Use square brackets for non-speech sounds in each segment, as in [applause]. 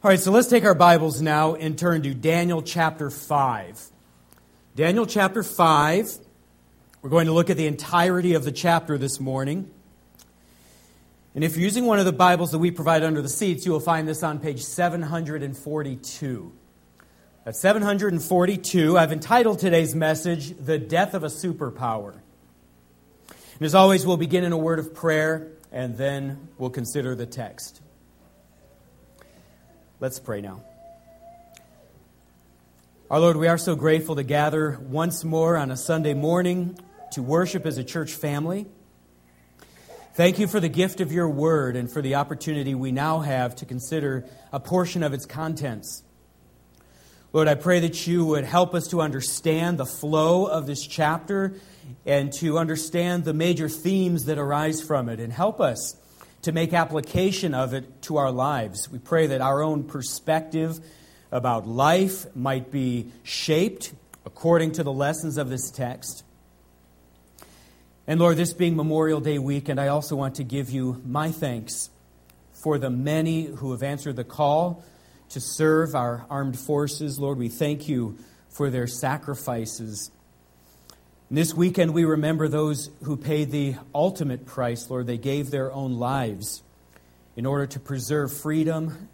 All right, so let's take our Bibles now and turn to Daniel chapter 5. Daniel chapter 5. We're going to look at the entirety of the chapter this morning. And if you're using one of the Bibles that we provide under the seats, you will find this on page 742. At 742, I've entitled today's message, The Death of a Superpower. And as always, we'll begin in a word of prayer and then we'll consider the text. Let's pray now. Our Lord, we are so grateful to gather once more on a Sunday morning to worship as a church family. Thank you for the gift of your word and for the opportunity we now have to consider a portion of its contents. Lord, I pray that you would help us to understand the flow of this chapter and to understand the major themes that arise from it and help us to make application of it to our lives. We pray that our own perspective about life might be shaped according to the lessons of this text. And Lord, this being Memorial Day weekend, I also want to give you my thanks for the many who have answered the call to serve our armed forces. Lord, we thank you for their sacrifices this weekend, we remember those who paid the ultimate price, Lord. They gave their own lives in order to preserve freedom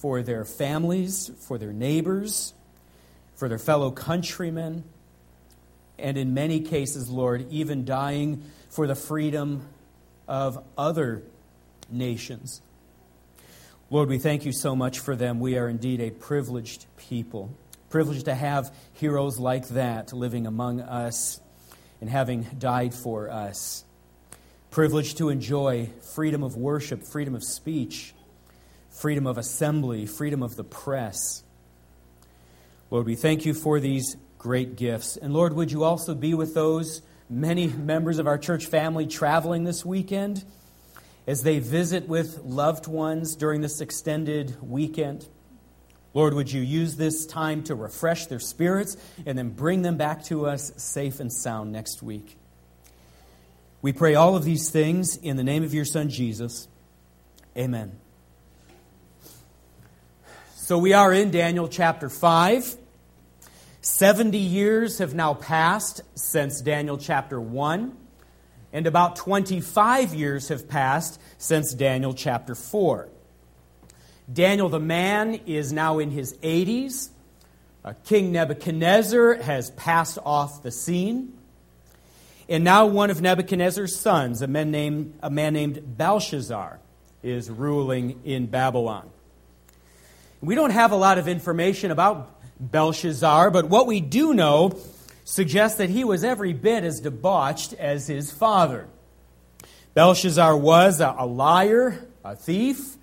for their families, for their neighbors, for their fellow countrymen, and in many cases, Lord, even dying for the freedom of other nations. Lord, we thank you so much for them. We are indeed a privileged people, privileged to have heroes like that living among us and having died for us. Privileged to enjoy freedom of worship, freedom of speech, freedom of assembly, freedom of the press. Lord, we thank you for these great gifts. And Lord, would you also be with those many members of our church family traveling this weekend as they visit with loved ones during this extended weekend? Lord, would you use this time to refresh their spirits and then bring them back to us safe and sound next week? We pray all of these things in the name of your Son, Jesus. Amen. So we are in Daniel chapter 5. 70 years have now passed since Daniel chapter 1, and about 25 years have passed since Daniel chapter 4. Daniel the man is now in his 80s. Uh, King Nebuchadnezzar has passed off the scene. And now one of Nebuchadnezzar's sons, a man named, a man named Belshazzar, is ruling in Babylon. We don't have a lot of information about Belshazzar, but what we do know suggests that he was every bit as debauched as his father. Belshazzar was a, a liar, a thief,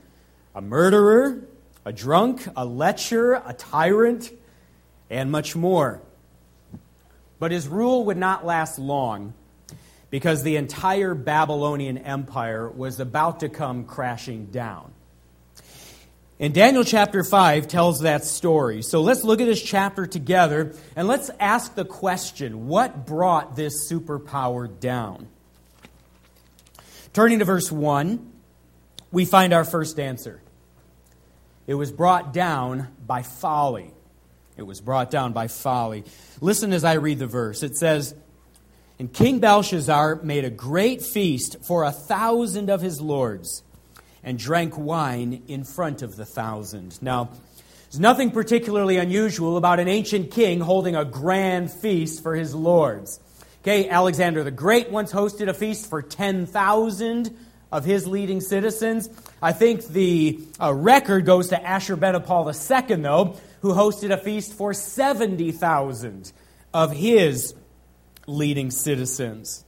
a murderer, a drunk, a lecher, a tyrant, and much more. But his rule would not last long because the entire Babylonian Empire was about to come crashing down. And Daniel chapter 5 tells that story. So let's look at this chapter together and let's ask the question what brought this superpower down? Turning to verse 1, we find our first answer. It was brought down by folly. It was brought down by folly. Listen as I read the verse. It says, And King Belshazzar made a great feast for a thousand of his lords and drank wine in front of the thousand. Now, there's nothing particularly unusual about an ancient king holding a grand feast for his lords. Okay, Alexander the Great once hosted a feast for 10,000 of his leading citizens. I think the uh, record goes to Ashurbanipal II, though, who hosted a feast for 70,000 of his leading citizens.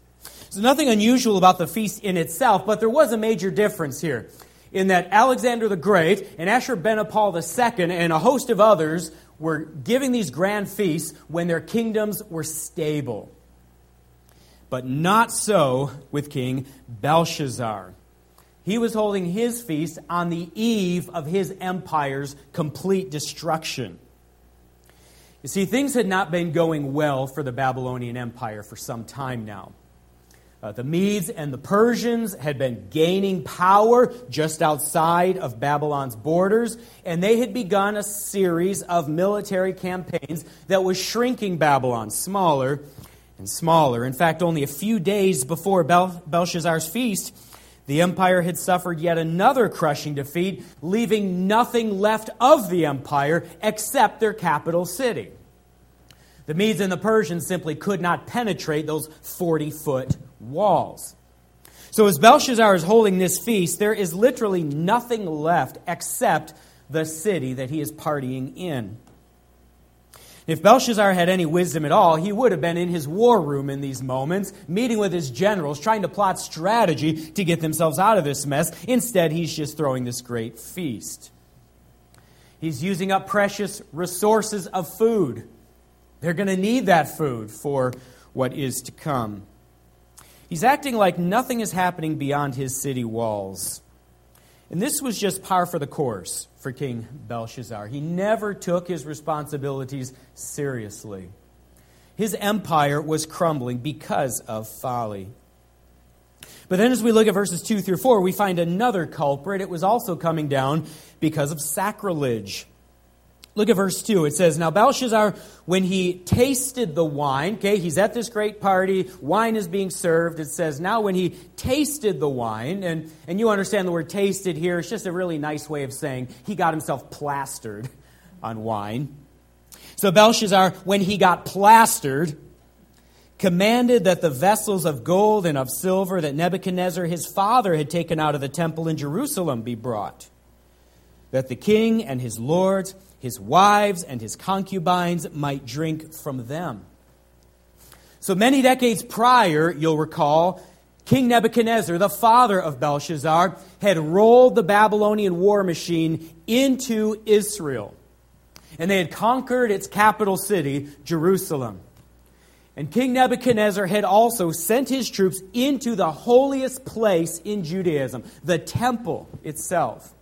So, nothing unusual about the feast in itself, but there was a major difference here in that Alexander the Great and Ashurbanipal II and a host of others were giving these grand feasts when their kingdoms were stable. But not so with King Belshazzar. He was holding his feast on the eve of his empire's complete destruction. You see, things had not been going well for the Babylonian Empire for some time now. Uh, the Medes and the Persians had been gaining power just outside of Babylon's borders, and they had begun a series of military campaigns that was shrinking Babylon smaller and smaller. In fact, only a few days before Bel- Belshazzar's feast, the empire had suffered yet another crushing defeat, leaving nothing left of the empire except their capital city. The Medes and the Persians simply could not penetrate those 40 foot walls. So, as Belshazzar is holding this feast, there is literally nothing left except the city that he is partying in. If Belshazzar had any wisdom at all, he would have been in his war room in these moments, meeting with his generals, trying to plot strategy to get themselves out of this mess. Instead, he's just throwing this great feast. He's using up precious resources of food. They're going to need that food for what is to come. He's acting like nothing is happening beyond his city walls. And this was just par for the course for King Belshazzar. He never took his responsibilities seriously. His empire was crumbling because of folly. But then, as we look at verses 2 through 4, we find another culprit. It was also coming down because of sacrilege. Look at verse 2. It says, Now Belshazzar, when he tasted the wine, okay, he's at this great party, wine is being served. It says, Now when he tasted the wine, and, and you understand the word tasted here, it's just a really nice way of saying he got himself plastered on wine. So Belshazzar, when he got plastered, commanded that the vessels of gold and of silver that Nebuchadnezzar his father had taken out of the temple in Jerusalem be brought, that the king and his lords his wives and his concubines might drink from them. So many decades prior, you'll recall, King Nebuchadnezzar, the father of Belshazzar, had rolled the Babylonian war machine into Israel. And they had conquered its capital city, Jerusalem. And King Nebuchadnezzar had also sent his troops into the holiest place in Judaism, the temple itself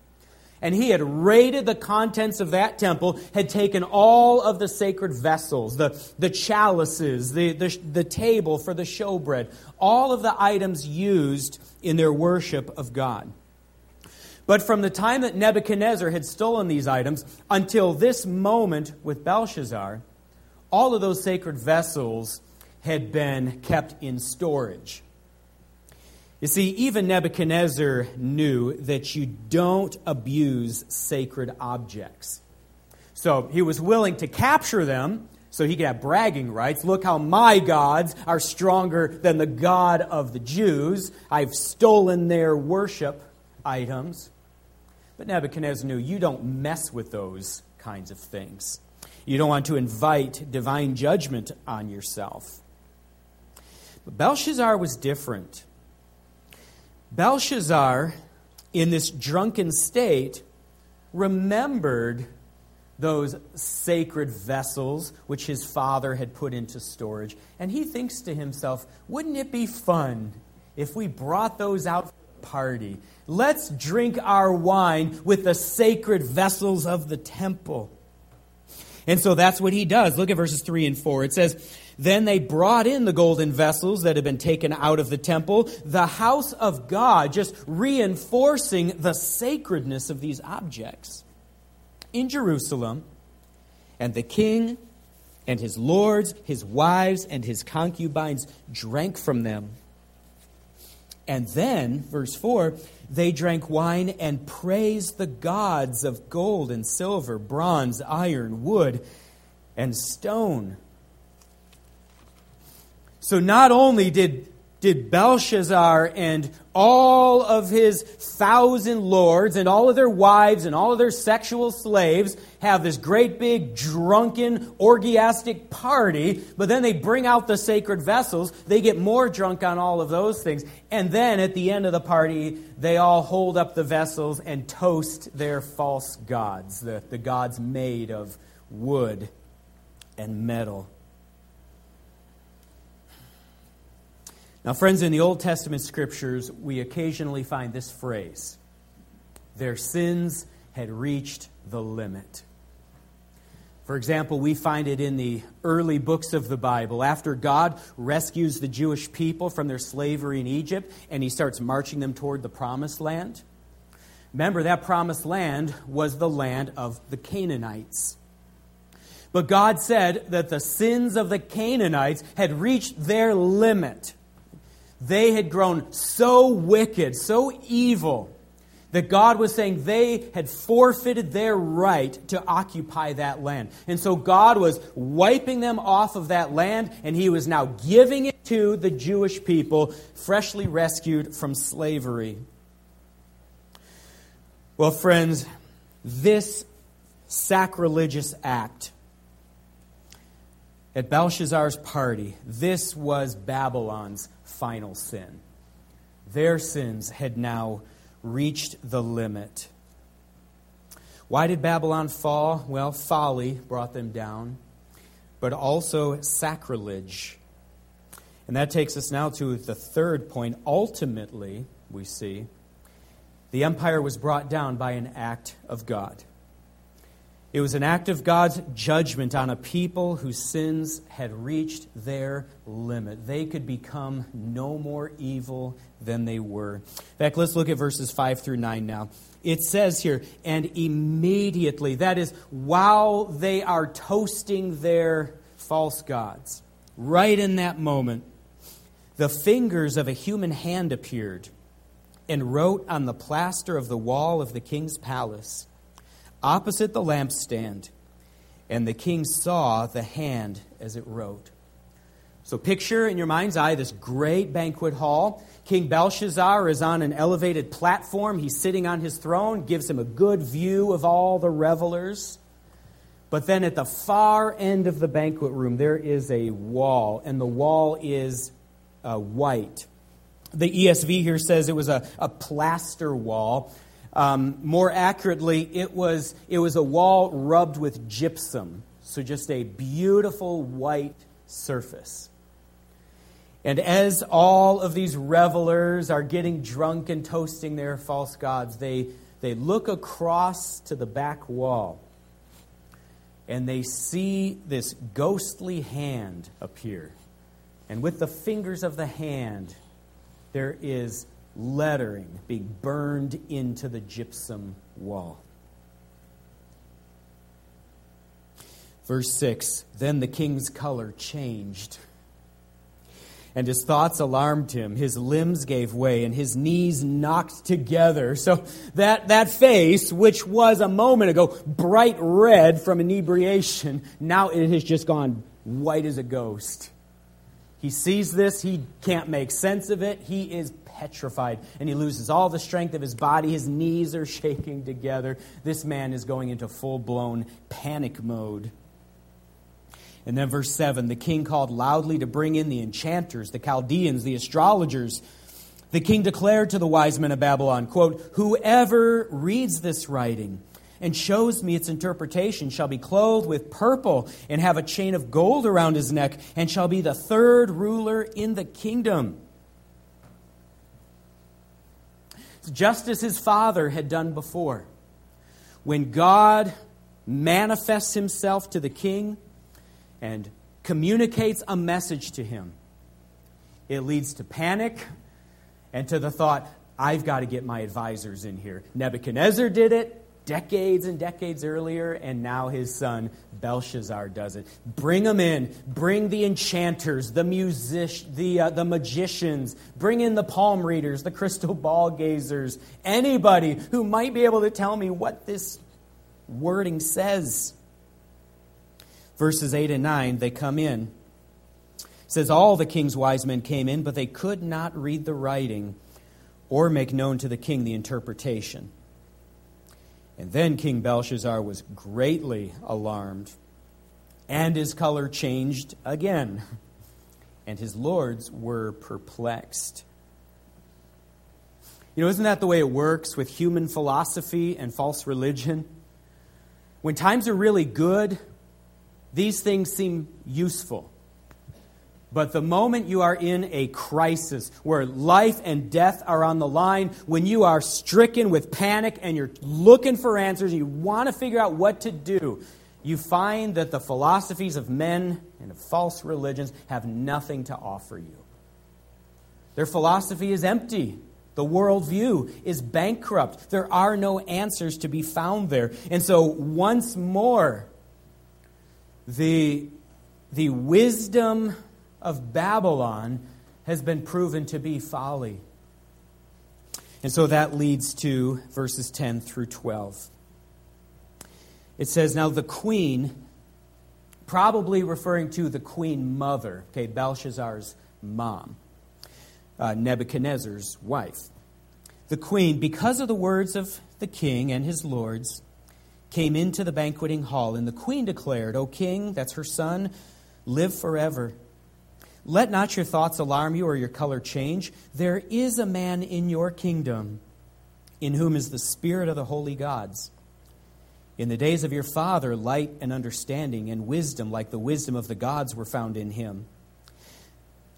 and he had raided the contents of that temple, had taken all of the sacred vessels, the, the chalices, the, the, the table for the showbread, all of the items used in their worship of God. But from the time that Nebuchadnezzar had stolen these items until this moment with Belshazzar, all of those sacred vessels had been kept in storage. You see, even Nebuchadnezzar knew that you don't abuse sacred objects. So he was willing to capture them so he could have bragging rights. Look how my gods are stronger than the God of the Jews. I've stolen their worship items. But Nebuchadnezzar knew you don't mess with those kinds of things. You don't want to invite divine judgment on yourself. But Belshazzar was different. Belshazzar, in this drunken state, remembered those sacred vessels which his father had put into storage. And he thinks to himself, wouldn't it be fun if we brought those out for the party? Let's drink our wine with the sacred vessels of the temple. And so that's what he does. Look at verses 3 and 4. It says, then they brought in the golden vessels that had been taken out of the temple, the house of God, just reinforcing the sacredness of these objects. In Jerusalem, and the king and his lords, his wives, and his concubines drank from them. And then, verse 4, they drank wine and praised the gods of gold and silver, bronze, iron, wood, and stone so not only did, did Belshazzar and all of his thousand lords and all of their wives and all of their sexual slaves have this great big drunken orgiastic party, but then they bring out the sacred vessels. They get more drunk on all of those things. And then at the end of the party, they all hold up the vessels and toast their false gods, the, the gods made of wood and metal. Now, friends, in the Old Testament scriptures, we occasionally find this phrase their sins had reached the limit. For example, we find it in the early books of the Bible. After God rescues the Jewish people from their slavery in Egypt and he starts marching them toward the promised land. Remember, that promised land was the land of the Canaanites. But God said that the sins of the Canaanites had reached their limit. They had grown so wicked, so evil, that God was saying they had forfeited their right to occupy that land. And so God was wiping them off of that land, and He was now giving it to the Jewish people, freshly rescued from slavery. Well, friends, this sacrilegious act at Belshazzar's party, this was Babylon's final sin. Their sins had now reached the limit. Why did Babylon fall? Well, folly brought them down, but also sacrilege. And that takes us now to the third point. Ultimately, we see, the empire was brought down by an act of God. It was an act of God's judgment on a people whose sins had reached their limit. They could become no more evil than they were. In fact, let's look at verses 5 through 9 now. It says here, and immediately, that is, while they are toasting their false gods, right in that moment, the fingers of a human hand appeared and wrote on the plaster of the wall of the king's palace opposite the lampstand, and the king saw the hand as it wrote. So, picture in your mind's eye this great banquet hall. King Belshazzar is on an elevated platform. He's sitting on his throne, gives him a good view of all the revelers. But then at the far end of the banquet room, there is a wall, and the wall is uh, white. The ESV here says it was a, a plaster wall. Um, more accurately, it was, it was a wall rubbed with gypsum, so just a beautiful white surface. And as all of these revelers are getting drunk and toasting their false gods, they, they look across to the back wall and they see this ghostly hand appear. And with the fingers of the hand, there is lettering being burned into the gypsum wall. Verse 6 Then the king's color changed, and his thoughts alarmed him. His limbs gave way, and his knees knocked together. So that, that face, which was a moment ago bright red from inebriation, now it has just gone white as a ghost. He sees this, he can't make sense of it. He is petrified and he loses all the strength of his body. His knees are [laughs] shaking together. This man is going into full blown panic mode. And then, verse 7 the king called loudly to bring in the enchanters, the Chaldeans, the astrologers. The king declared to the wise men of Babylon, quote, Whoever reads this writing, and shows me its interpretation shall be clothed with purple and have a chain of gold around his neck and shall be the third ruler in the kingdom. Just as his father had done before. When God manifests himself to the king and communicates a message to him, it leads to panic and to the thought, I've got to get my advisors in here. Nebuchadnezzar did it decades and decades earlier, and now his son Belshazzar does it. Bring them in. Bring the enchanters, the music, the, uh, the magicians. Bring in the palm readers, the crystal ball gazers, anybody who might be able to tell me what this wording says. Verses 8 and 9, they come in. It says, All the king's wise men came in, but they could not read the writing or make known to the king the interpretation. And then King Belshazzar was greatly alarmed, and his color changed again, and his lords were perplexed. You know, isn't that the way it works with human philosophy and false religion? When times are really good, these things seem useful. But the moment you are in a crisis where life and death are on the line, when you are stricken with panic and you're looking for answers and you want to figure out what to do, you find that the philosophies of men and of false religions have nothing to offer you. Their philosophy is empty. The worldview is bankrupt. There are no answers to be found there. And so, once more, the, the wisdom of Babylon has been proven to be folly. And so that leads to verses 10 through 12. It says, Now the queen, probably referring to the queen mother, okay, Belshazzar's mom, uh, Nebuchadnezzar's wife. The queen, because of the words of the king and his lords, came into the banqueting hall, and the queen declared, O king, that's her son, live forever. Let not your thoughts alarm you or your color change. There is a man in your kingdom in whom is the spirit of the holy gods. In the days of your father, light and understanding and wisdom, like the wisdom of the gods, were found in him.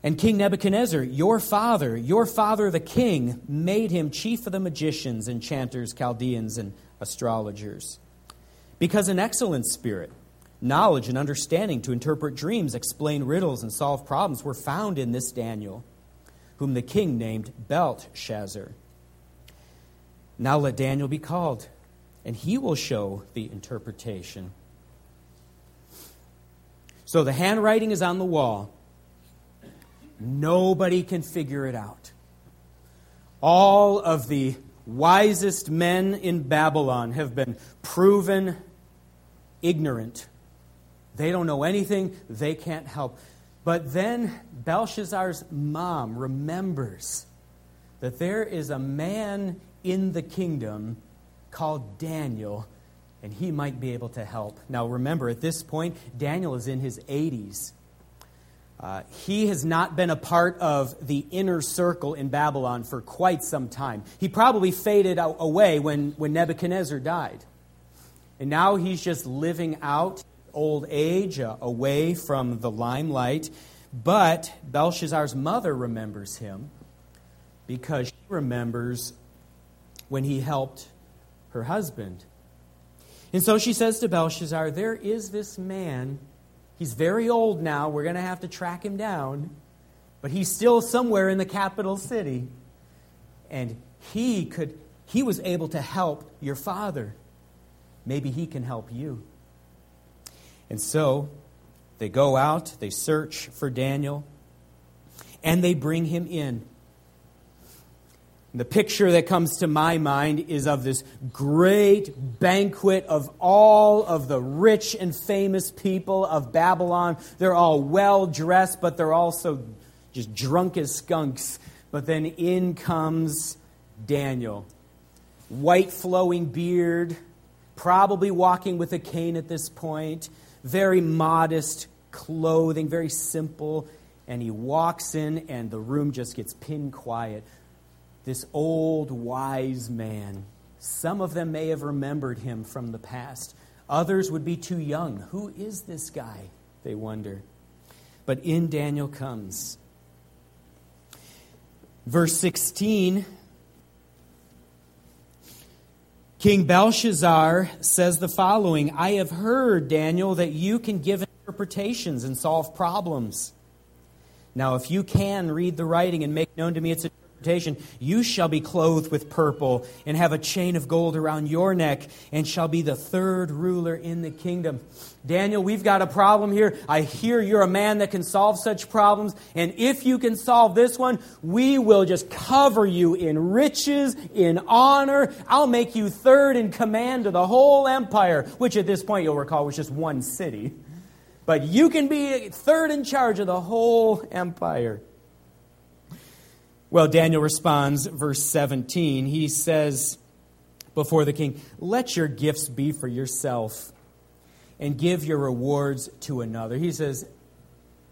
And King Nebuchadnezzar, your father, your father the king, made him chief of the magicians, enchanters, Chaldeans, and astrologers. Because an excellent spirit, knowledge and understanding to interpret dreams, explain riddles, and solve problems were found in this Daniel, whom the king named Belteshazzar. Now let Daniel be called and he will show the interpretation. So the handwriting is on the wall. Nobody can figure it out. All of the wisest men in Babylon have been proven ignorant. They don't know anything, they can't help. But then Belshazzar's mom remembers that there is a man in the kingdom called Daniel, and he might be able to help. Now, remember, at this point, Daniel is in his 80s. Uh, he has not been a part of the inner circle in Babylon for quite some time. He probably faded away when, when Nebuchadnezzar died. And now he's just living out old age, uh, away from the limelight. But Belshazzar's mother remembers him because she remembers when he helped her husband. And so she says to Belshazzar, There is this man. He's very old now. We're going to have to track him down. But he's still somewhere in the capital city. And he could he was able to help your father. Maybe he can help you. And so they go out, they search for Daniel, and they bring him in. The picture that comes to my mind is of this great banquet of all of the rich and famous people of Babylon. They're all well dressed, but they're also just drunk as skunks. But then in comes Daniel. White flowing beard, probably walking with a cane at this point, very modest clothing, very simple. And he walks in, and the room just gets pin quiet this old wise man. Some of them may have remembered him from the past. Others would be too young. Who is this guy? They wonder. But in Daniel comes. Verse 16 King Belshazzar says the following I have heard, Daniel, that you can give interpretations and solve problems. Now, if you can read the writing and make known to me its interpretation, you shall be clothed with purple and have a chain of gold around your neck and shall be the third ruler in the kingdom. Daniel, we've got a problem here. I hear you're a man that can solve such problems. And if you can solve this one, we will just cover you in riches, in honor. I'll make you third in command of the whole empire, which at this point you'll recall was just one city. But you can be third in charge of the whole empire. Well, Daniel responds, verse 17. He says before the king, Let your gifts be for yourself and give your rewards to another. He says,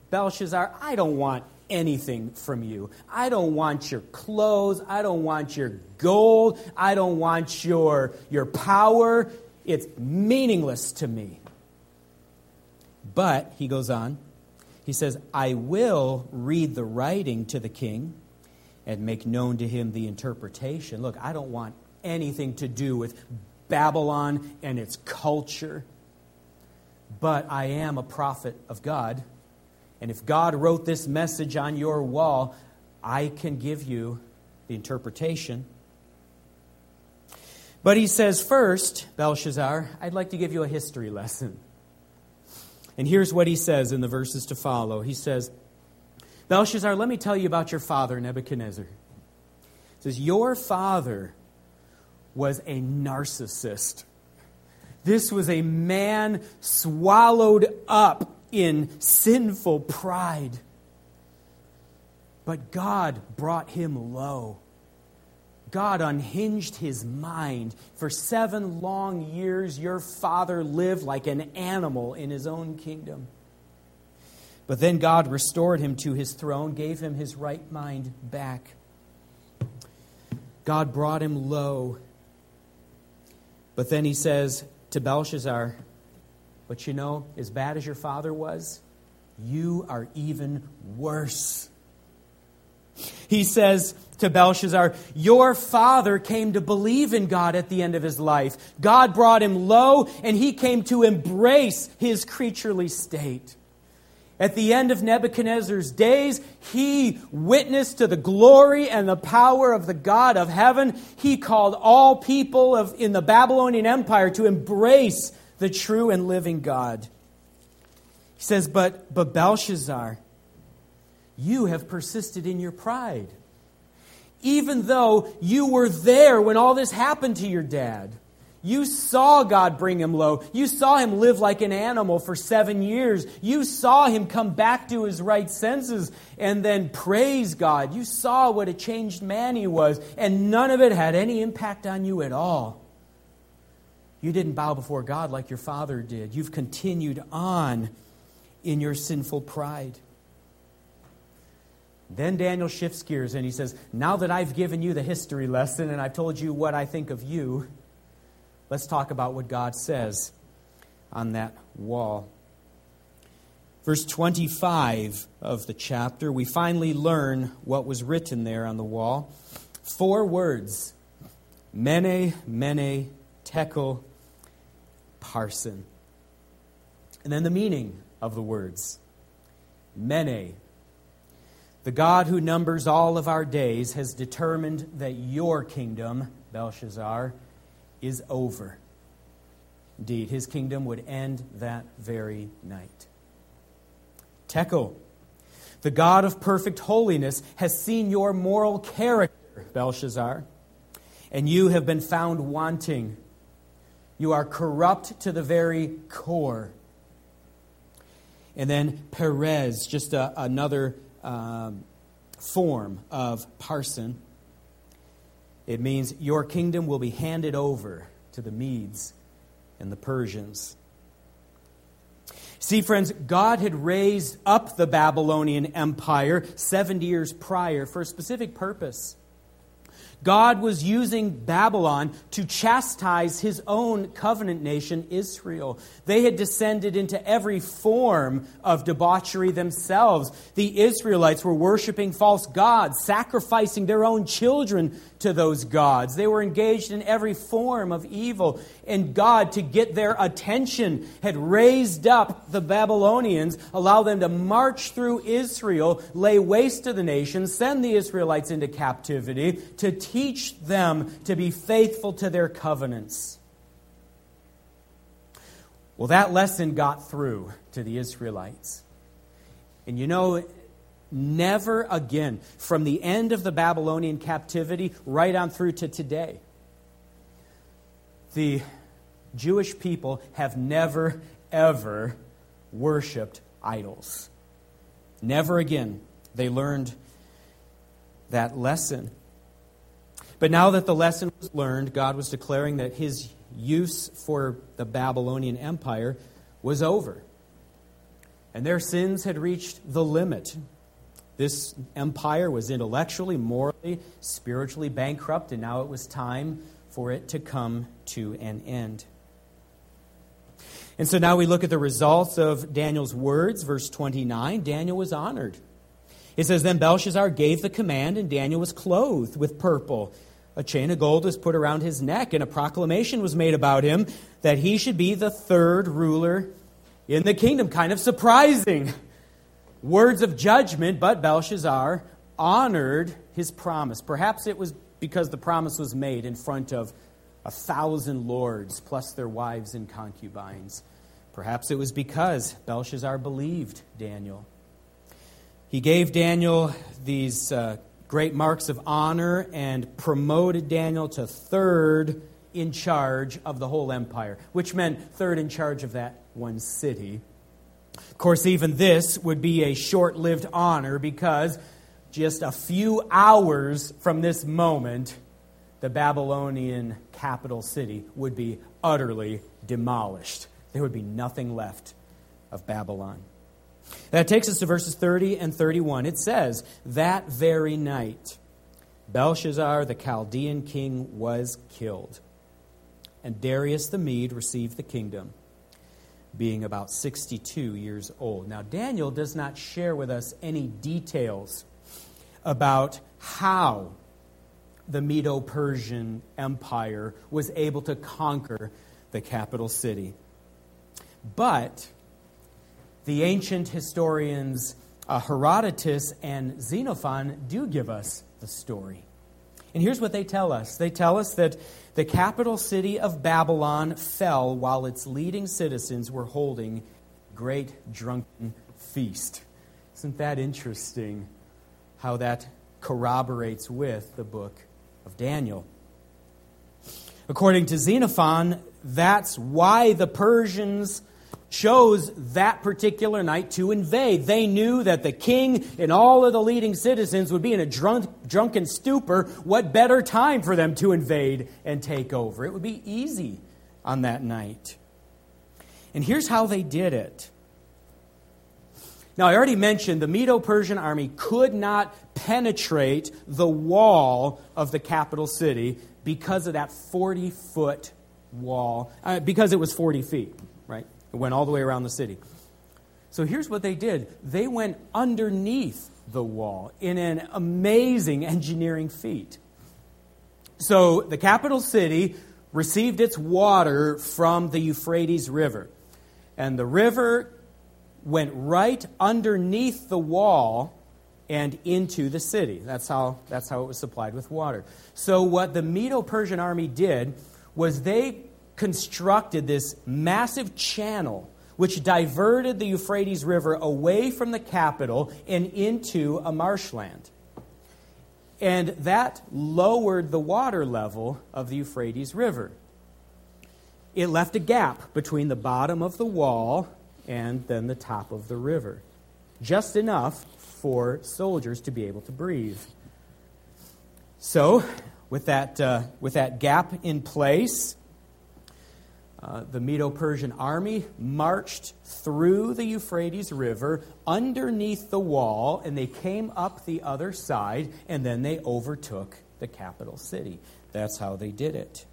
Belshazzar, I don't want anything from you. I don't want your clothes. I don't want your gold. I don't want your, your power. It's meaningless to me. But, he goes on, he says, I will read the writing to the king and make known to him the interpretation. Look, I don't want anything to do with Babylon and its culture. but I am a prophet of God. And if God wrote this message on your wall, I can give you the interpretation. But he says, first, Belshazzar, I'd like to give you a history lesson. And here's what he says in the verses to follow. He says, Belshazzar, let me tell you about your father, Nebuchadnezzar. He says, Your father was a narcissist. This was a man swallowed up in sinful pride. But God brought him low. God unhinged his mind. For seven long years, your father lived like an animal in his own kingdom. But then God restored him to his throne, gave him his right mind back. God brought him low. But then he says to Belshazzar, But you know, as bad as your father was, you are even worse. He says to Belshazzar, Your father came to believe in God at the end of his life. God brought him low, and he came to embrace his creaturely state. At the end of Nebuchadnezzar's days, he witnessed to the glory and the power of the God of heaven. He called all people of, in the Babylonian Empire to embrace the true and living God. He says, But, but Belshazzar, you have persisted in your pride. Even though you were there when all this happened to your dad. You saw God bring him low. You saw him live like an animal for seven years. You saw him come back to his right senses and then praise God. You saw what a changed man he was, and none of it had any impact on you at all. You didn't bow before God like your father did. You've continued on in your sinful pride. Then Daniel shifts gears and he says, Now that I've given you the history lesson and I've told you what I think of you, let's talk about what God says on that wall. Verse 25 of the chapter, we finally learn what was written there on the wall. Four words Mene, Mene, Tekel, Parsin. And then the meaning of the words Mene, the God who numbers all of our days has determined that your kingdom, Belshazzar, is over. Indeed, his kingdom would end that very night. Tekel, the God of perfect holiness, has seen your moral character, Belshazzar, and you have been found wanting. You are corrupt to the very core. And then Peres, just a, another um, form of parsin. It means your kingdom will be handed over to the Medes and the Persians. See, friends, God had raised up the Babylonian Empire 70 years prior for a specific purpose. God was using Babylon to chastise his own covenant nation, Israel. They had descended into every form of debauchery themselves. The Israelites were worshiping false gods, sacrificing their own children to those gods. They were engaged in every form of evil. And God, to get their attention, had raised up the Babylonians, allow them to march through Israel, lay waste to the nation, send the Israelites into captivity to teach them to be faithful to their covenants. Well, that lesson got through to the Israelites. And you know, never again, from the end of the Babylonian captivity right on through to today, the Jewish people have never, ever worshiped idols. Never again. They learned that lesson. But now that the lesson was learned, God was declaring that his use for the Babylonian Empire was over. And their sins had reached the limit. This empire was intellectually, morally, spiritually bankrupt, and now it was time for it to come to an end. And so now we look at the results of Daniel's words, verse 29. Daniel was honored. It says, Then Belshazzar gave the command, and Daniel was clothed with purple. A chain of gold was put around his neck, and a proclamation was made about him that he should be the third ruler in the kingdom. Kind of surprising. Words of judgment, but Belshazzar honored his promise. Perhaps it was because the promise was made in front of a thousand lords, plus their wives and concubines. Perhaps it was because Belshazzar believed Daniel. He gave Daniel these uh, great marks of honor and promoted Daniel to third in charge of the whole empire, which meant third in charge of that one city. Of course, even this would be a short lived honor because just a few hours from this moment, the Babylonian capital city would be utterly demolished. There would be nothing left of Babylon. That takes us to verses 30 and 31. It says, That very night, Belshazzar, the Chaldean king, was killed, and Darius the Mede received the kingdom, being about 62 years old. Now, Daniel does not share with us any details about how the Medo Persian Empire was able to conquer the capital city. But the ancient historians uh, Herodotus and Xenophon do give us the story. And here's what they tell us they tell us that the capital city of Babylon fell while its leading citizens were holding great drunken feast. Isn't that interesting how that corroborates with the book of Daniel? According to Xenophon, that's why the Persians chose that particular night to invade. They knew that the king and all of the leading citizens would be in a drunk, drunken stupor. What better time for them to invade and take over? It would be easy on that night. And here's how they did it. Now, I already mentioned the Medo Persian army could not penetrate the wall of the capital city because of that 40 foot wall, uh, because it was 40 feet? It went all the way around the city. So here's what they did they went underneath the wall in an amazing engineering feat. So the capital city received its water from the Euphrates River. And the river went right underneath the wall and into the city. That's how, that's how it was supplied with water. So, what the Medo Persian army did was they constructed this massive channel which diverted the Euphrates River away from the capital and into a marshland. And that lowered the water level of the Euphrates River. It left a gap between the bottom of the wall and then the top of the river, just enough for soldiers to be able to breathe. So, with that, uh, with that gap in place, uh, the Medo Persian army marched through the Euphrates River underneath the wall, and they came up the other side, and then they overtook the capital city. That's how they did it.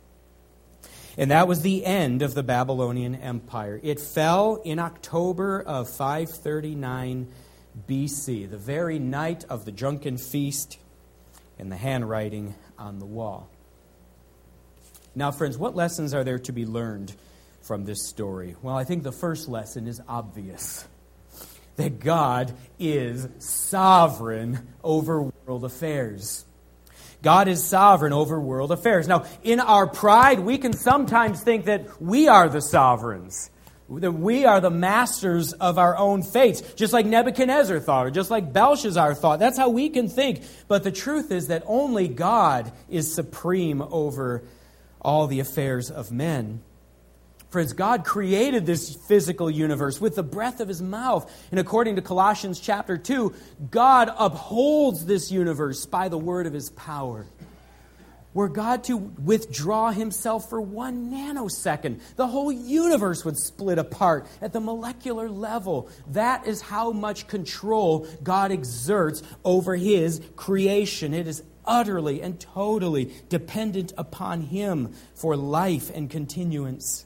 And that was the end of the Babylonian Empire. It fell in October of 539 BC, the very night of the drunken feast and the handwriting on the wall. Now, friends, what lessons are there to be learned from this story? Well, I think the first lesson is obvious [laughs] that God is sovereign over world affairs. God is sovereign over world affairs. Now, in our pride, we can sometimes think that we are the sovereigns, that we are the masters of our own fates, just like Nebuchadnezzar thought, or just like Belshazzar thought. That's how we can think. But the truth is that only God is supreme over all the affairs of men. Friends, God created this physical universe with the breath of his mouth. And according to Colossians chapter 2, God upholds this universe by the word of his power. Were God to withdraw himself for one nanosecond, the whole universe would split apart at the molecular level. That is how much control God exerts over his creation. It is utterly and totally dependent upon Him for life and continuance.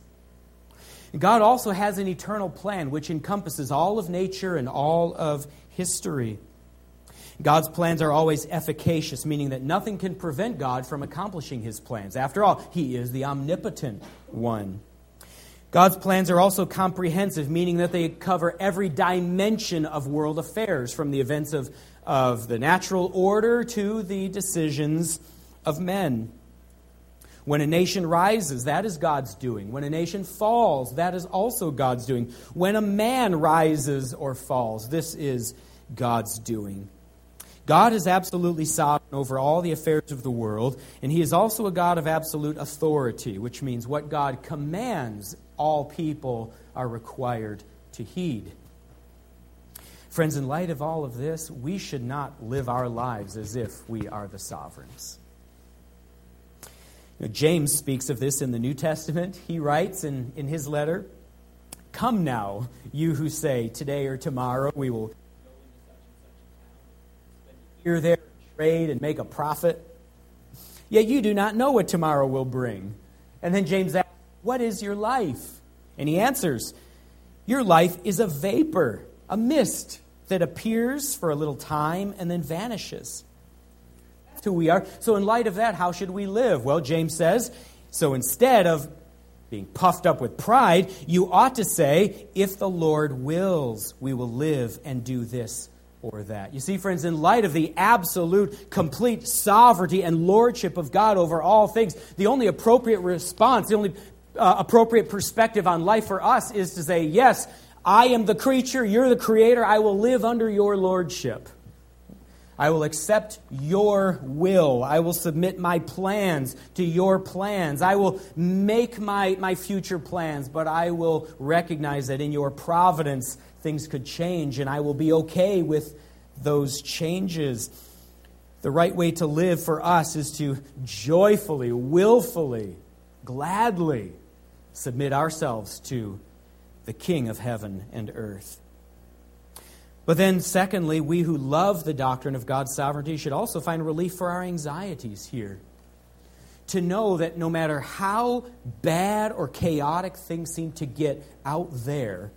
God also has an eternal plan which encompasses all of nature and all of history. God's plans are always efficacious, meaning that nothing can prevent God from accomplishing his plans. After all, he is the omnipotent one. God's plans are also comprehensive, meaning that they cover every dimension of world affairs, from the events of, of the natural order to the decisions of men. When a nation rises, that is God's doing. When a nation falls, that is also God's doing. When a man rises or falls, this is God's doing. God is absolutely sovereign over all the affairs of the world, and He is also a God of absolute authority, which means what God commands, all people are required to heed. Friends, in light of all of this, we should not live our lives as if we are the sovereigns. You know, James speaks of this in the New Testament. He writes in, in his letter Come now, you who say, Today or tomorrow we will here, there, trade, and make a profit. Yet you do not know what tomorrow will bring. And then James asks, What is your life? And he answers, Your life is a vapor, a mist that appears for a little time and then vanishes. That's who we are. So, in light of that, how should we live? Well, James says, So instead of being puffed up with pride, you ought to say, If the Lord wills, we will live and do this or that. You see, friends, in light of the absolute, complete sovereignty and lordship of God over all things, the only appropriate response, the only uh, appropriate perspective on life for us is to say, Yes, I am the creature, you're the creator, I will live under your lordship. I will accept your will. I will submit my plans to your plans. I will make my, my future plans, but I will recognize that in your providence, things could change, and I will be okay with those changes. The right way to live for us is to joyfully, willfully, gladly submit ourselves to the King of heaven and earth. But then, secondly, we who love the doctrine of God's sovereignty should also find relief for our anxieties here. To know that no matter how bad or chaotic things seem to get out there,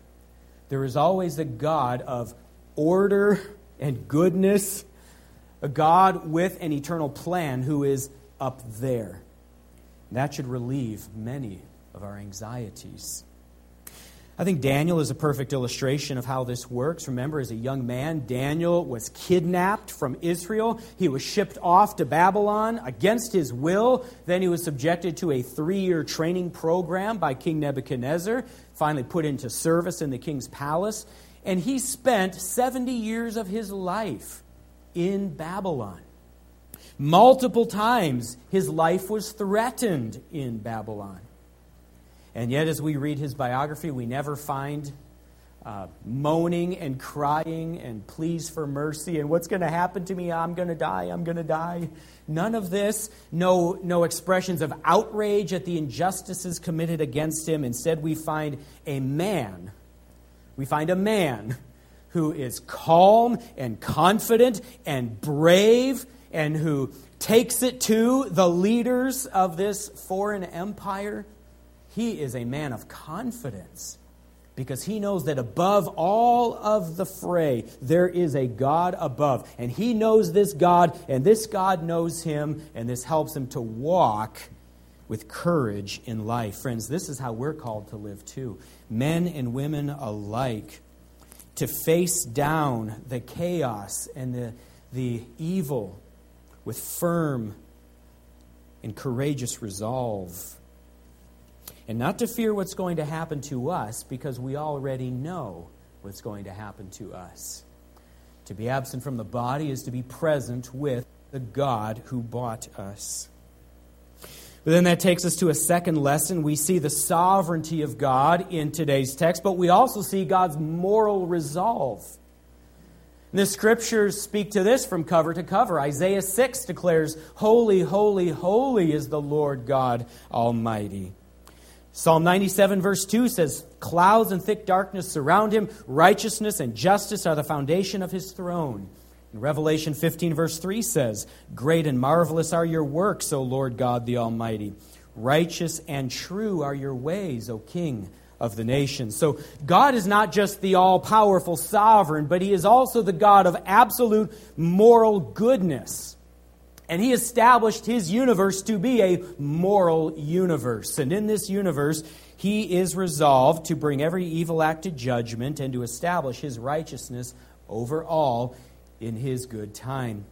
there is always a God of order and goodness, a God with an eternal plan who is up there. That should relieve many of our anxieties. I think Daniel is a perfect illustration of how this works. Remember, as a young man, Daniel was kidnapped from Israel. He was shipped off to Babylon against his will. Then he was subjected to a three year training program by King Nebuchadnezzar, finally put into service in the king's palace. And he spent 70 years of his life in Babylon. Multiple times his life was threatened in Babylon. And yet, as we read his biography, we never find uh, moaning and crying and pleas for mercy and what's going to happen to me? I'm going to die. I'm going to die. None of this. No, no expressions of outrage at the injustices committed against him. Instead, we find a man. We find a man who is calm and confident and brave and who takes it to the leaders of this foreign empire he is a man of confidence because he knows that above all of the fray, there is a God above. And he knows this God, and this God knows him, and this helps him to walk with courage in life. Friends, this is how we're called to live too. Men and women alike, to face down the chaos and the, the evil with firm and courageous resolve and not to fear what's going to happen to us because we already know what's going to happen to us. To be absent from the body is to be present with the God who bought us. But then that takes us to a second lesson. We see the sovereignty of God in today's text, but we also see God's moral resolve. And the scriptures speak to this from cover to cover. Isaiah 6 declares, Holy, holy, holy is the Lord God Almighty. Psalm 97, verse 2 says, Clouds and thick darkness surround him. Righteousness and justice are the foundation of his throne. And Revelation 15, verse 3 says, Great and marvelous are your works, O Lord God the Almighty. Righteous and true are your ways, O King of the nations. So God is not just the all powerful sovereign, but he is also the God of absolute moral goodness. And he established his universe to be a moral universe. And in this universe, He is resolved to bring every evil act to judgment and to establish his righteousness over all in his good time.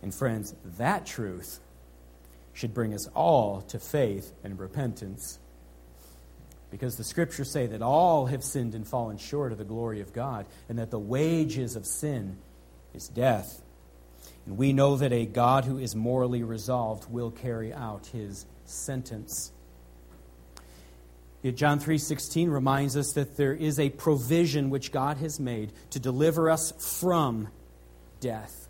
And friends, that truth should bring us all to faith and repentance. Because the scriptures say that all have sinned and fallen short of the glory of God, and that the wages of sin is death. And we know that a God who is morally resolved will carry out his sentence. Yet John 3:16 reminds us that there is a provision which God has made to deliver us from death.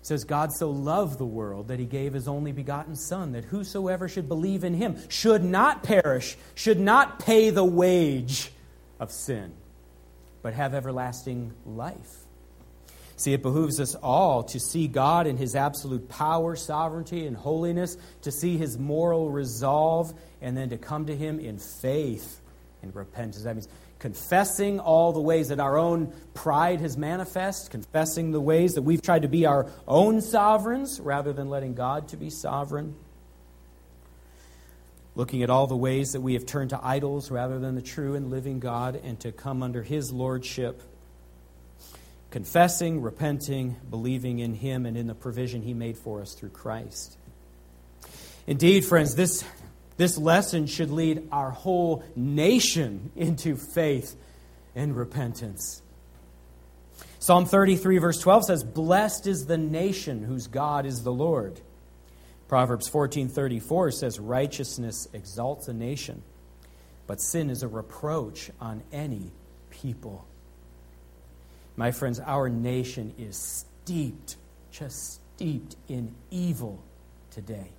It says God so loved the world that he gave his only begotten son that whosoever should believe in him should not perish, should not pay the wage of sin, but have everlasting life. See, it behooves us all to see God in his absolute power, sovereignty, and holiness, to see his moral resolve, and then to come to him in faith and repentance. That means confessing all the ways that our own pride has manifest, confessing the ways that we've tried to be our own sovereigns rather than letting God to be sovereign. Looking at all the ways that we have turned to idols rather than the true and living God and to come under his lordship confessing, repenting, believing in Him and in the provision He made for us through Christ. Indeed, friends, this, this lesson should lead our whole nation into faith and repentance. Psalm 33, verse 12 says, Blessed is the nation whose God is the Lord. Proverbs 14:34 says righteousness exalts a nation, but sin is a reproach on any people. My friends, our nation is steeped, just steeped in evil today.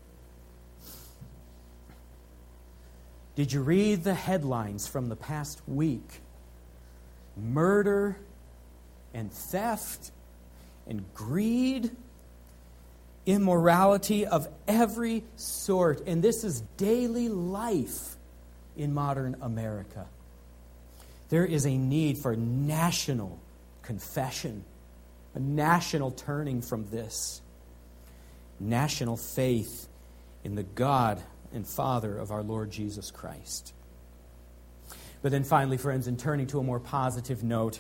Did you read the headlines from the past week? Murder and theft and greed, immorality of every sort. And this is daily life in modern America. There is a need for national confession, a national turning from this, national faith in the God and Father of our Lord Jesus Christ. But then finally, friends, in turning to a more positive note,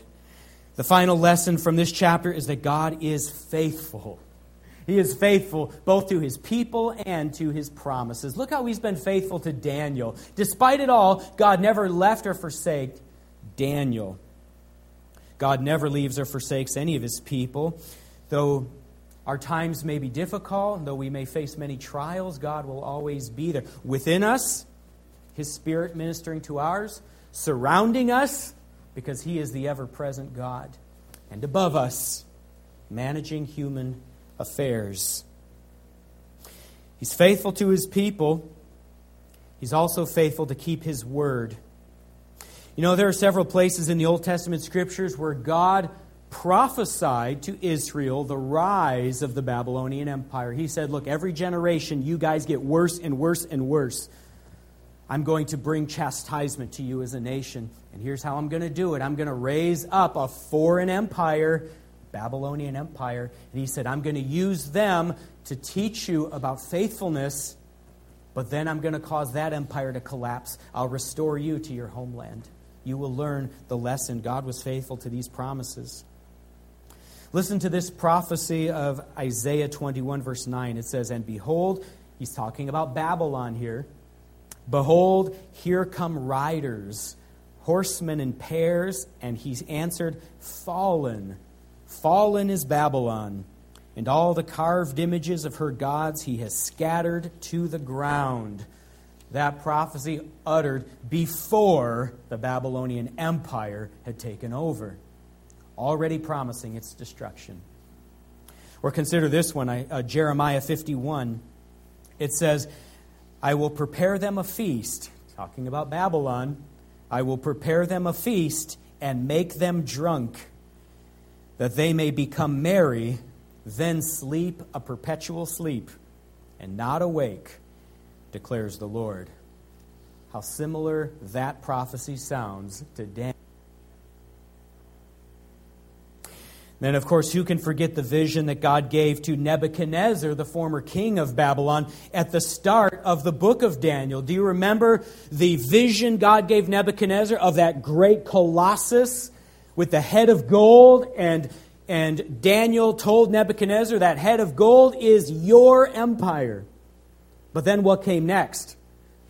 the final lesson from this chapter is that God is faithful. He is faithful both to his people and to his promises. Look how he's been faithful to Daniel. Despite it all, God never left or forsake Daniel. God never leaves or forsakes any of his people. Though our times may be difficult, though we may face many trials, God will always be there. Within us, his spirit ministering to ours, surrounding us, because he is the ever present God, and above us, managing human affairs. He's faithful to his people. He's also faithful to keep his word. You know, there are several places in the Old Testament scriptures where God prophesied to Israel the rise of the Babylonian Empire. He said, Look, every generation you guys get worse and worse and worse. I'm going to bring chastisement to you as a nation. And here's how I'm going to do it I'm going to raise up a foreign empire, Babylonian Empire. And he said, I'm going to use them to teach you about faithfulness, but then I'm going to cause that empire to collapse. I'll restore you to your homeland you will learn the lesson. God was faithful to these promises. Listen to this prophecy of Isaiah 21, verse 9. It says, And behold, he's talking about Babylon here. Behold, here come riders, horsemen in pairs, and he's answered, Fallen. Fallen is Babylon, and all the carved images of her gods he has scattered to the ground that prophecy uttered before the Babylonian Empire had taken over, already promising its destruction. Or consider this one, uh, Jeremiah 51. It says, I will prepare them a feast, talking about Babylon. I will prepare them a feast and make them drunk, that they may become merry, then sleep a perpetual sleep, and not awake declares the Lord. How similar that prophecy sounds to Daniel. Then, of course, who can forget the vision that God gave to Nebuchadnezzar, the former king of Babylon, at the start of the book of Daniel? Do you remember the vision God gave Nebuchadnezzar of that great colossus with the head of gold? And, and Daniel told Nebuchadnezzar that head of gold is your empire. But then what came next?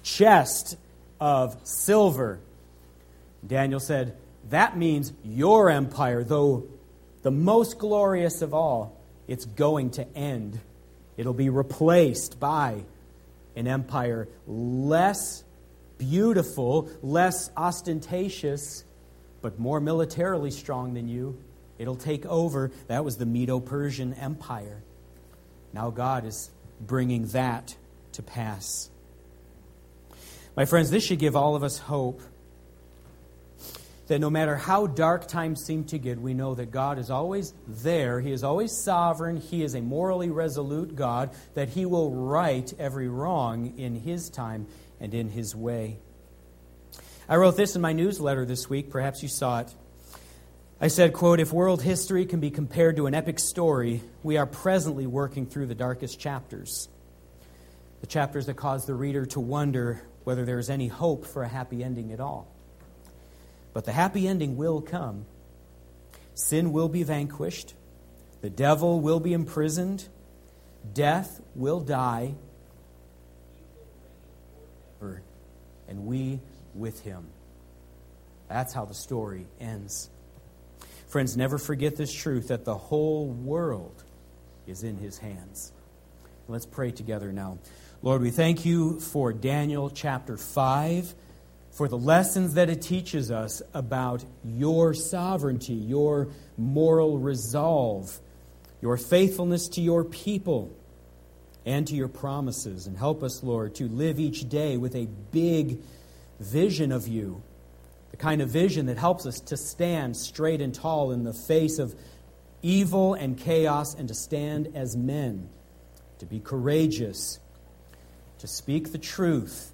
Chest of silver. Daniel said, That means your empire, though the most glorious of all, it's going to end. It'll be replaced by an empire less beautiful, less ostentatious, but more militarily strong than you. It'll take over. That was the Medo Persian Empire. Now God is bringing that to pass. My friends, this should give all of us hope that no matter how dark times seem to get, we know that God is always there. He is always sovereign. He is a morally resolute God, that He will right every wrong in His time and in His way. I wrote this in my newsletter this week. Perhaps you saw it. I said, quote, if world history can be compared to an epic story, we are presently working through the darkest chapters. The chapters that cause the reader to wonder whether there is any hope for a happy ending at all. But the happy ending will come. Sin will be vanquished, the devil will be imprisoned, death will die, and we with him. That's how the story ends. Friends, never forget this truth that the whole world is in his hands. Let's pray together now. Lord, we thank you for Daniel chapter 5 for the lessons that it teaches us about your sovereignty, your moral resolve, your faithfulness to your people and to your promises. And help us, Lord, to live each day with a big vision of you, the kind of vision that helps us to stand straight and tall in the face of evil and chaos and to stand as men, to be courageous, to speak the truth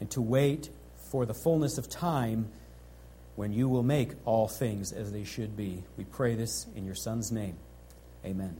and to wait for the fullness of time when you will make all things as they should be. We pray this in your Son's name. Amen.